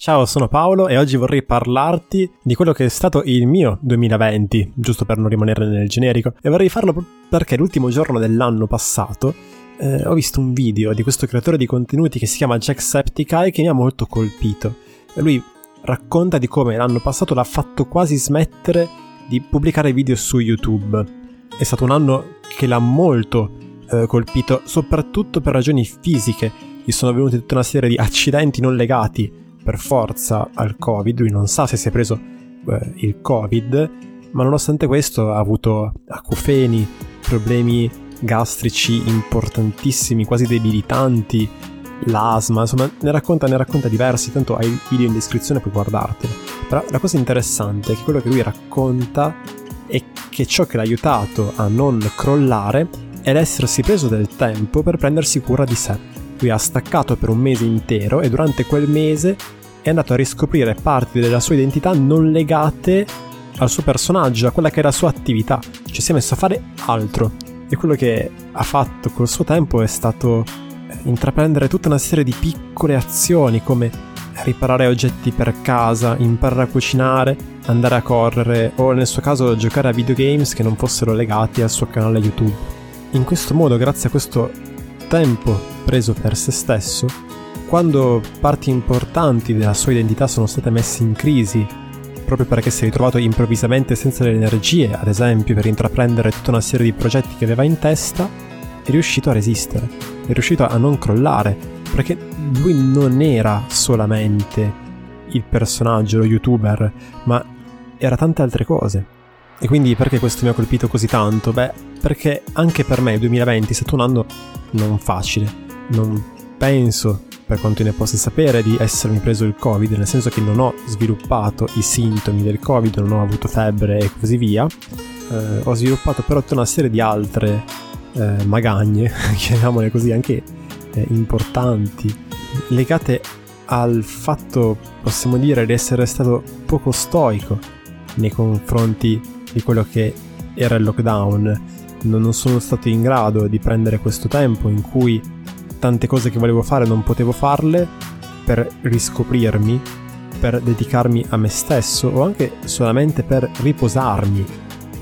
Ciao, sono Paolo e oggi vorrei parlarti di quello che è stato il mio 2020, giusto per non rimanere nel generico, e vorrei farlo perché l'ultimo giorno dell'anno passato eh, ho visto un video di questo creatore di contenuti che si chiama Jacksepticeye che mi ha molto colpito. Lui racconta di come l'anno passato l'ha fatto quasi smettere di pubblicare video su YouTube. È stato un anno che l'ha molto eh, colpito, soprattutto per ragioni fisiche. Gli sono venute tutta una serie di accidenti non legati per forza al Covid, lui non sa se si è preso eh, il Covid, ma nonostante questo ha avuto acufeni, problemi gastrici importantissimi, quasi debilitanti, l'asma, insomma ne racconta, ne racconta diversi, tanto hai il video in descrizione puoi guardartelo. Però la cosa interessante è che quello che lui racconta è che ciò che l'ha aiutato a non crollare è l'essersi preso del tempo per prendersi cura di sé. Lui ha staccato per un mese intero e durante quel mese è andato a riscoprire parti della sua identità non legate al suo personaggio, a quella che è la sua attività. Cioè si è messo a fare altro. E quello che ha fatto col suo tempo è stato intraprendere tutta una serie di piccole azioni come riparare oggetti per casa, imparare a cucinare, andare a correre o nel suo caso giocare a videogames che non fossero legati al suo canale YouTube. In questo modo, grazie a questo tempo preso per se stesso, quando parti importanti della sua identità sono state messe in crisi, proprio perché si è ritrovato improvvisamente senza le energie, ad esempio per intraprendere tutta una serie di progetti che aveva in testa, è riuscito a resistere, è riuscito a non crollare, perché lui non era solamente il personaggio, lo youtuber, ma era tante altre cose. E quindi perché questo mi ha colpito così tanto? Beh, perché anche per me il 2020 è stato un anno non facile non penso, per quanto ne possa sapere, di essermi preso il Covid, nel senso che non ho sviluppato i sintomi del Covid, non ho avuto febbre e così via. Eh, ho sviluppato però tutta una serie di altre eh, magagne, chiamiamole così, anche eh, importanti, legate al fatto, possiamo dire, di essere stato poco stoico nei confronti di quello che era il lockdown. Non sono stato in grado di prendere questo tempo in cui tante cose che volevo fare non potevo farle per riscoprirmi, per dedicarmi a me stesso o anche solamente per riposarmi,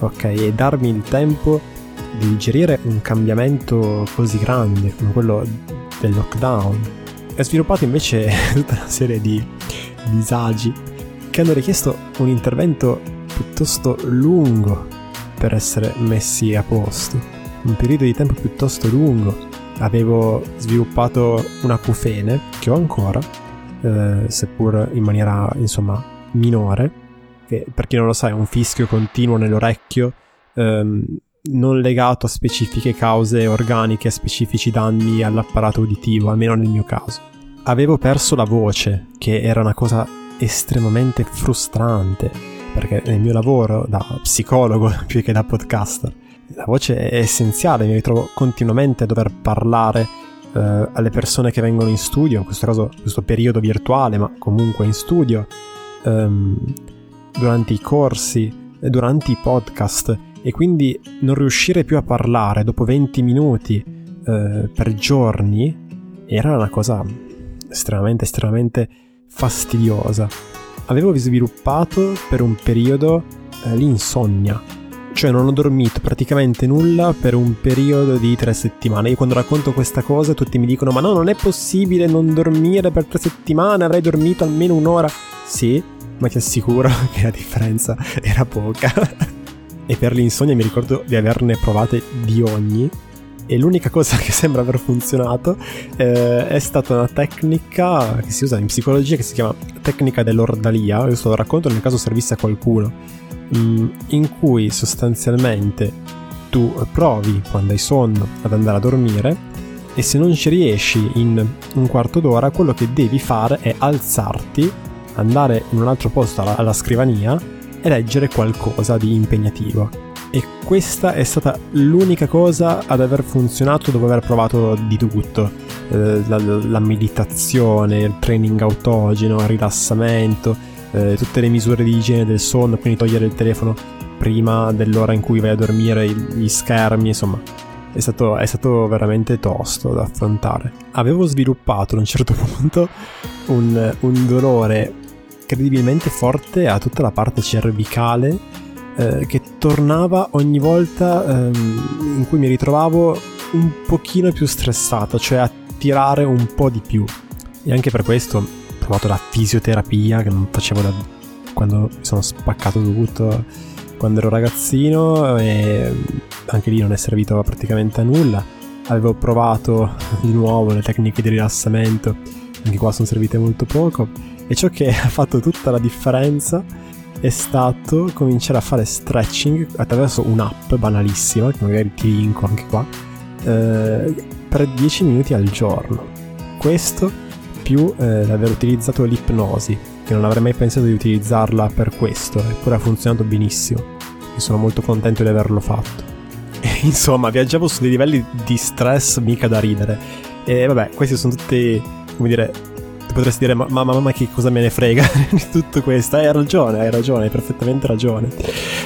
ok? E darmi il tempo di digerire un cambiamento così grande come quello del lockdown. Ho sviluppato invece tutta una serie di disagi che hanno richiesto un intervento piuttosto lungo per essere messi a posto, un periodo di tempo piuttosto lungo. Avevo sviluppato un acufene che ho ancora, eh, seppur in maniera insomma minore, che per chi non lo sa è un fischio continuo nell'orecchio, ehm, non legato a specifiche cause organiche, a specifici danni all'apparato uditivo, almeno nel mio caso. Avevo perso la voce, che era una cosa estremamente frustrante, perché nel mio lavoro da psicologo più che da podcaster la voce è essenziale, mi ritrovo continuamente a dover parlare eh, alle persone che vengono in studio, in questo caso questo periodo virtuale, ma comunque in studio, ehm, durante i corsi, durante i podcast e quindi non riuscire più a parlare dopo 20 minuti eh, per giorni era una cosa estremamente, estremamente fastidiosa. Avevo sviluppato per un periodo eh, l'insonnia cioè non ho dormito praticamente nulla per un periodo di tre settimane. Io quando racconto questa cosa tutti mi dicono ma no, non è possibile non dormire per tre settimane, avrei dormito almeno un'ora. Sì, ma ti assicuro che la differenza era poca. e per l'insonnia mi ricordo di averne provate di ogni. E l'unica cosa che sembra aver funzionato eh, è stata una tecnica che si usa in psicologia che si chiama tecnica dell'ordalia. Questo lo racconto nel caso servisse a qualcuno Mm, in cui sostanzialmente tu provi quando hai sonno ad andare a dormire e se non ci riesci in un quarto d'ora quello che devi fare è alzarti, andare in un altro posto alla, alla scrivania e leggere qualcosa di impegnativo. E questa è stata l'unica cosa ad aver funzionato dopo aver provato di tutto. Eh, la, la meditazione, il training autogeno, il rilassamento, eh, tutte le misure di igiene del sonno, quindi togliere il telefono prima dell'ora in cui vai a dormire, gli schermi, insomma. È stato, è stato veramente tosto da affrontare. Avevo sviluppato ad un certo punto un, un dolore credibilmente forte a tutta la parte cervicale eh, che tornava ogni volta ehm, in cui mi ritrovavo un pochino più stressato, cioè a tirare un po' di più. E anche per questo ho provato la fisioterapia che non facevo da quando mi sono spaccato tutto quando ero ragazzino e anche lì non è servito praticamente a nulla. Avevo provato di nuovo le tecniche di rilassamento, anche qua sono servite molto poco e ciò che ha fatto tutta la differenza è stato cominciare a fare stretching attraverso un'app banalissima, che magari ti linko anche qua, eh, per 10 minuti al giorno. Questo più eh, l'aver utilizzato l'ipnosi, che non avrei mai pensato di utilizzarla per questo, eppure ha funzionato benissimo. E sono molto contento di averlo fatto. Insomma, viaggiavo su dei livelli di stress mica da ridere. E vabbè, questi sono tutti, come dire, potresti dire, ma mamma, ma che cosa me ne frega di tutto questo? Hai ragione, hai ragione, hai perfettamente ragione.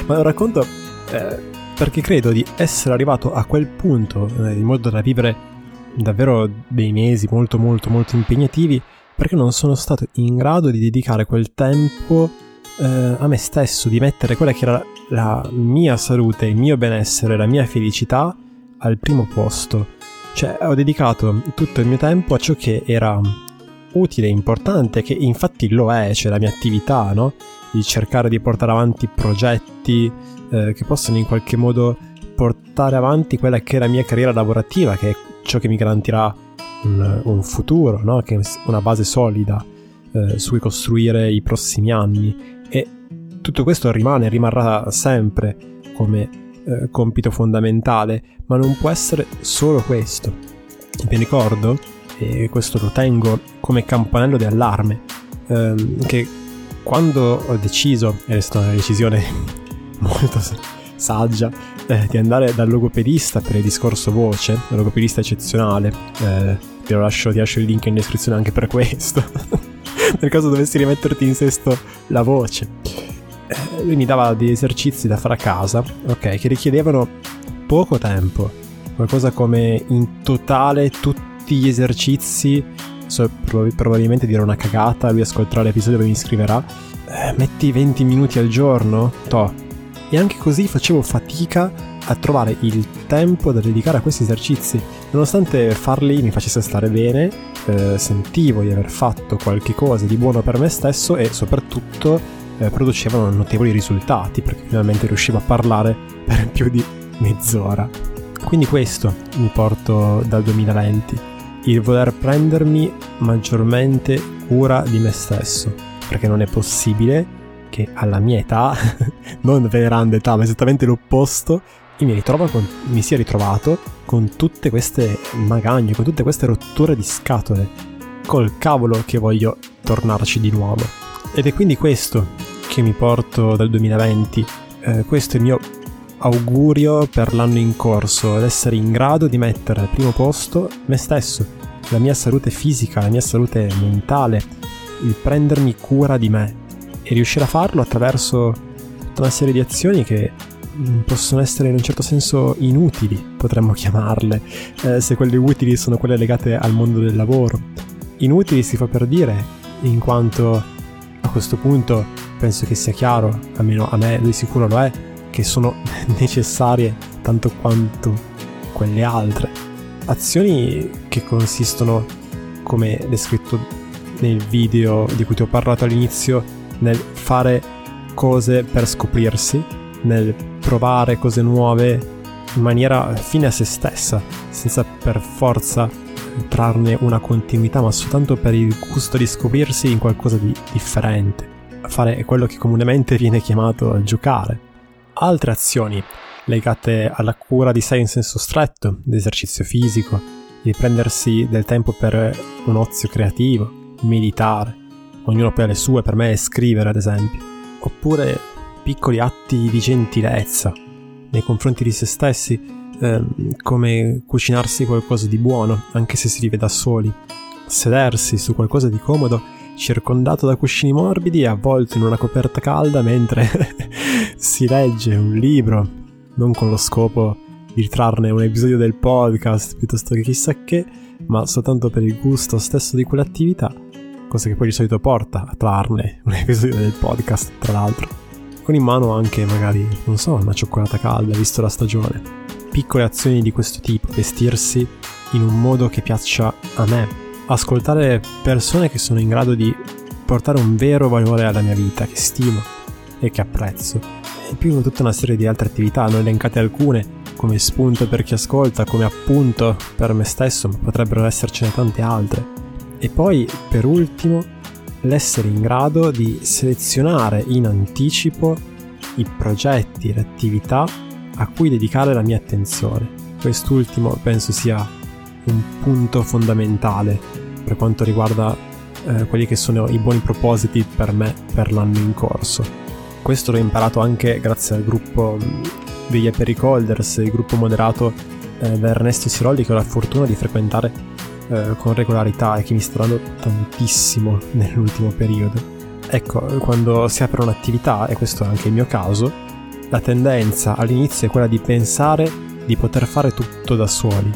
Ma lo racconto eh, perché credo di essere arrivato a quel punto, eh, in modo da vivere davvero dei mesi molto molto molto impegnativi, perché non sono stato in grado di dedicare quel tempo eh, a me stesso, di mettere quella che era la mia salute, il mio benessere, la mia felicità al primo posto. Cioè, ho dedicato tutto il mio tempo a ciò che era utile, importante, che infatti lo è, cioè la mia attività, no? Di cercare di portare avanti progetti eh, che possono in qualche modo portare avanti quella che è la mia carriera lavorativa, che è ciò che mi garantirà un, un futuro, no? che è una base solida eh, su cui costruire i prossimi anni. E tutto questo rimane, rimarrà sempre come eh, compito fondamentale, ma non può essere solo questo. Mi ricordo, e questo lo tengo come campanello di allarme, ehm, che quando ho deciso, ed è stata una decisione molto saggia, eh, di andare dal logopedista per il discorso voce, un logopedista eccezionale, eh, ti, lascio, ti lascio il link in descrizione anche per questo, nel caso dovessi rimetterti in sesto la voce. Eh, lui mi dava degli esercizi da fare a casa, ok, che richiedevano poco tempo, qualcosa come in totale tutti gli esercizi, so, probabilmente dirò una cagata, lui ascolterà l'episodio e mi scriverà, eh, metti 20 minuti al giorno, to, e anche così facevo fatica a trovare il tempo da dedicare a questi esercizi. Nonostante farli mi facesse stare bene, eh, sentivo di aver fatto qualche cosa di buono per me stesso e soprattutto eh, producevano notevoli risultati perché finalmente riuscivo a parlare per più di mezz'ora. Quindi questo mi porto dal 2020, il voler prendermi maggiormente cura di me stesso, perché non è possibile che alla mia età, non veneranda età, ma esattamente l'opposto, mi, con, mi sia ritrovato con tutte queste magagne, con tutte queste rotture di scatole. Col cavolo che voglio tornarci di nuovo. Ed è quindi questo che mi porto dal 2020. Eh, questo è il mio augurio per l'anno in corso, ad essere in grado di mettere al primo posto me stesso, la mia salute fisica, la mia salute mentale, il prendermi cura di me, e riuscire a farlo attraverso tutta una serie di azioni che possono essere in un certo senso inutili, potremmo chiamarle, eh, se quelle utili sono quelle legate al mondo del lavoro. Inutili si fa per dire, in quanto a questo punto penso che sia chiaro, almeno a me di sicuro lo è, che sono necessarie tanto quanto quelle altre. Azioni che consistono, come descritto nel video di cui ti ho parlato all'inizio, nel fare cose per scoprirsi, nel provare cose nuove in maniera fine a se stessa, senza per forza trarne una continuità, ma soltanto per il gusto di scoprirsi in qualcosa di differente, fare quello che comunemente viene chiamato giocare. Altre azioni legate alla cura di sé in senso stretto, l'esercizio fisico, di prendersi del tempo per un ozio creativo, meditare, ognuno ha le sue, per me è scrivere ad esempio, oppure piccoli atti di gentilezza nei confronti di se stessi, ehm, come cucinarsi qualcosa di buono, anche se si vive da soli, sedersi su qualcosa di comodo, circondato da cuscini morbidi e avvolto in una coperta calda mentre si legge un libro, non con lo scopo di trarne un episodio del podcast piuttosto che chissà che, ma soltanto per il gusto stesso di quell'attività cosa che poi di solito porta a trarne un episodio del podcast, tra l'altro. Con in mano anche magari, non so, una cioccolata calda, visto la stagione. Piccole azioni di questo tipo, vestirsi in un modo che piaccia a me, ascoltare persone che sono in grado di portare un vero valore alla mia vita, che stimo e che apprezzo. E più tutta una serie di altre attività, hanno elencate alcune come spunto per chi ascolta, come appunto per me stesso, ma potrebbero essercene tante altre. E poi, per ultimo, l'essere in grado di selezionare in anticipo i progetti, le attività a cui dedicare la mia attenzione. Quest'ultimo penso sia un punto fondamentale per quanto riguarda eh, quelli che sono i buoni propositi per me per l'anno in corso. Questo l'ho imparato anche grazie al gruppo degli Epic Holders, il gruppo moderato eh, da Ernesto Sirolli che ho la fortuna di frequentare eh, con regolarità e che mi sta dando tantissimo nell'ultimo periodo. Ecco, quando si apre un'attività, e questo è anche il mio caso, la tendenza all'inizio è quella di pensare di poter fare tutto da soli,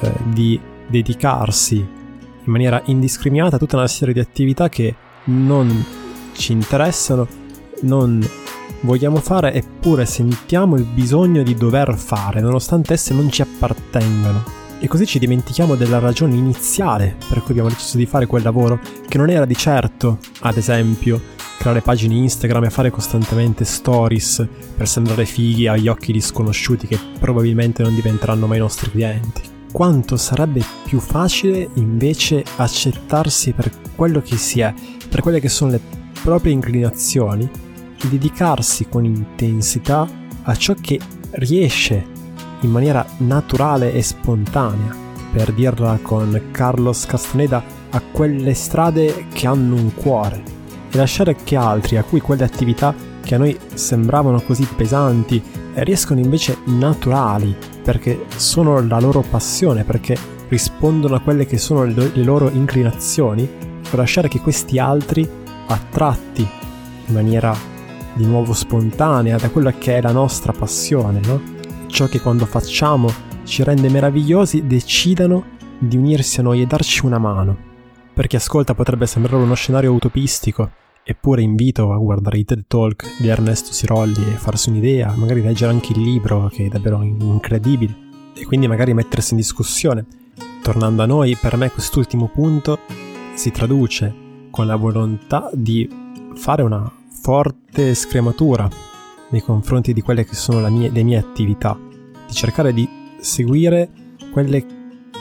eh, di dedicarsi in maniera indiscriminata a tutta una serie di attività che non ci interessano, non vogliamo fare eppure sentiamo il bisogno di dover fare, nonostante esse non ci appartengano. E così ci dimentichiamo della ragione iniziale per cui abbiamo deciso di fare quel lavoro, che non era di certo, ad esempio, creare pagine Instagram e fare costantemente stories per sembrare fighi agli occhi di sconosciuti che probabilmente non diventeranno mai nostri clienti. Quanto sarebbe più facile invece accettarsi per quello che si è, per quelle che sono le proprie inclinazioni dedicarsi con intensità a ciò che riesce in maniera naturale e spontanea, per dirla con Carlos Castaneda, a quelle strade che hanno un cuore e lasciare che altri, a cui quelle attività che a noi sembravano così pesanti, riescono invece naturali, perché sono la loro passione, perché rispondono a quelle che sono le, loro inclinazioni, lasciare che questi altri, attratti in maniera di nuovo spontanea da quella che è la nostra passione, no? Ciò che quando facciamo ci rende meravigliosi, decidano di unirsi a noi e darci una mano. Per chi ascolta potrebbe sembrare uno scenario utopistico, eppure invito a guardare i TED Talk di Ernesto Sirolli e farsi un'idea, magari leggere anche il libro che è davvero incredibile, e quindi magari mettersi in discussione. Tornando a noi, per me quest'ultimo punto si traduce con la volontà di fare una forte scrematura nei confronti di quelle che sono mie, le mie attività, di cercare di seguire quelle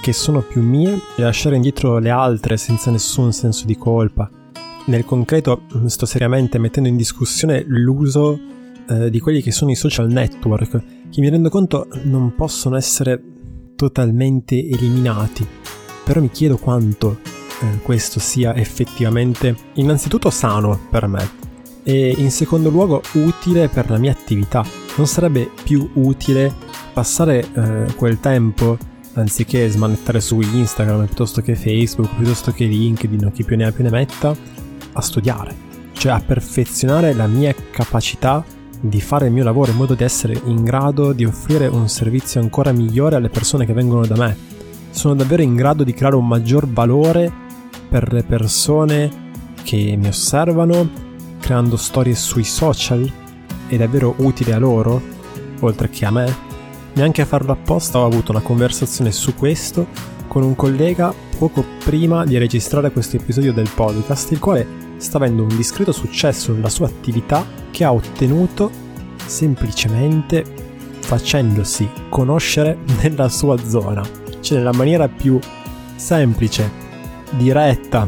che sono più mie e lasciare indietro le altre senza nessun senso di colpa. Nel concreto sto seriamente mettendo in discussione l'uso eh, di quelli che sono i social network, che mi rendo conto non possono essere totalmente eliminati, però mi chiedo quanto eh, questo sia effettivamente innanzitutto sano per me e in secondo luogo utile per la mia attività. Non sarebbe più utile passare eh, quel tempo anziché smanettare su Instagram piuttosto che Facebook, piuttosto che LinkedIn o chi più ne ha più ne metta, a studiare, cioè a perfezionare la mia capacità di fare il mio lavoro in modo di essere in grado di offrire un servizio ancora migliore alle persone che vengono da me. Sono davvero in grado di creare un maggior valore per le persone che mi osservano creando storie sui social? È davvero utile a loro, oltre che a me? Neanche a farlo apposta ho avuto una conversazione su questo con un collega poco prima di registrare questo episodio del podcast, il quale sta avendo un discreto successo nella sua attività che ha ottenuto semplicemente facendosi conoscere nella sua zona, cioè nella maniera più semplice, diretta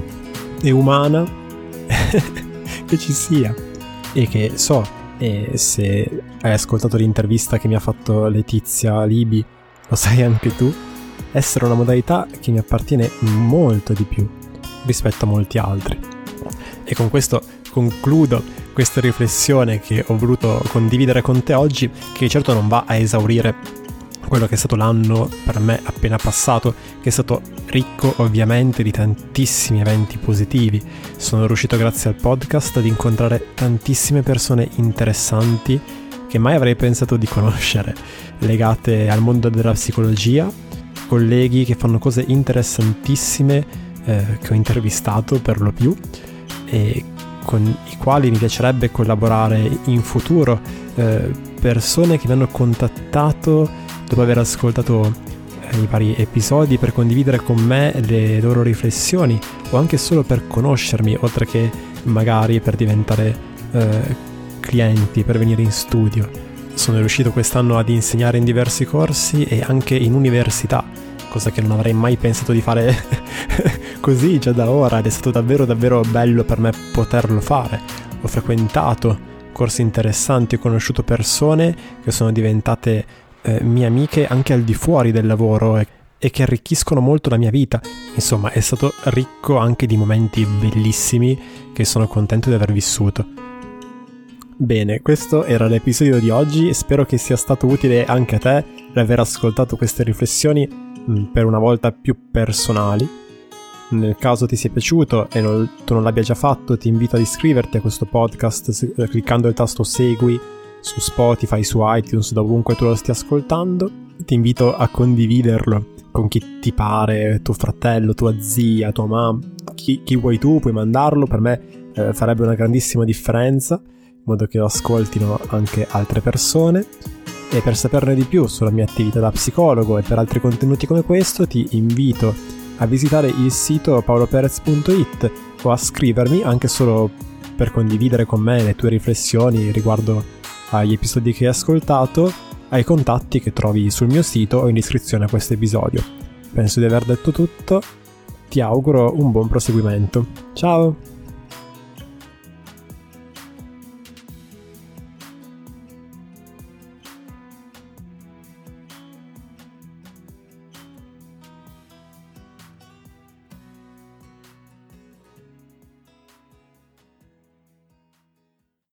e umana che ci sia. E che so, e se hai ascoltato l'intervista che mi ha fatto Letizia Libi, lo sai anche tu, essere una modalità che mi appartiene molto di più rispetto a molti altri. E con questo concludo questa riflessione che ho voluto condividere con te oggi, che certo non va a esaurire quello che è stato l'anno per me appena passato, che è stato ricco ovviamente di tantissimi eventi positivi. Sono riuscito grazie al podcast ad incontrare tantissime persone interessanti che mai avrei pensato di conoscere, legate al mondo della psicologia, colleghi che fanno cose interessantissime eh, che ho intervistato per lo più e con i quali mi piacerebbe collaborare in futuro, eh, persone che mi hanno contattato dopo aver ascoltato eh, i vari episodi per condividere con me le loro riflessioni o anche solo per conoscermi, oltre che magari per diventare eh, clienti, per venire in studio. Sono riuscito quest'anno ad insegnare in diversi corsi e anche in università, cosa che non avrei mai pensato di fare così già da ora ed è stato davvero davvero bello per me poterlo fare. Ho frequentato corsi interessanti, ho conosciuto persone che sono diventate eh, mie amiche anche al di fuori del lavoro e, e che arricchiscono molto la mia vita. Insomma, è stato ricco anche di momenti bellissimi che sono contento di aver vissuto. Bene, questo era l'episodio di oggi, spero che sia stato utile anche a te l'aver ascoltato queste riflessioni mh, per una volta più personali. Nel caso ti sia piaciuto e non, tu non l'abbia già fatto, ti invito ad iscriverti a questo podcast cliccando il tasto segui su Spotify, su iTunes, dovunque tu lo stia ascoltando. Ti invito a condividerlo con chi ti pare, tuo fratello, tua zia, tua mamma, chi, chi vuoi tu, puoi mandarlo, per me eh, farebbe una grandissima differenza, in modo che lo ascoltino anche altre persone. E per saperne di più sulla mia attività da psicologo e per altri contenuti come questo, ti invito a visitare il sito paoloperez.it o a scrivermi anche solo per condividere con me le tue riflessioni riguardo agli episodi che hai ascoltato, ai contatti che trovi sul mio sito o in descrizione a questo episodio. Penso di aver detto tutto, ti auguro un buon proseguimento. Ciao!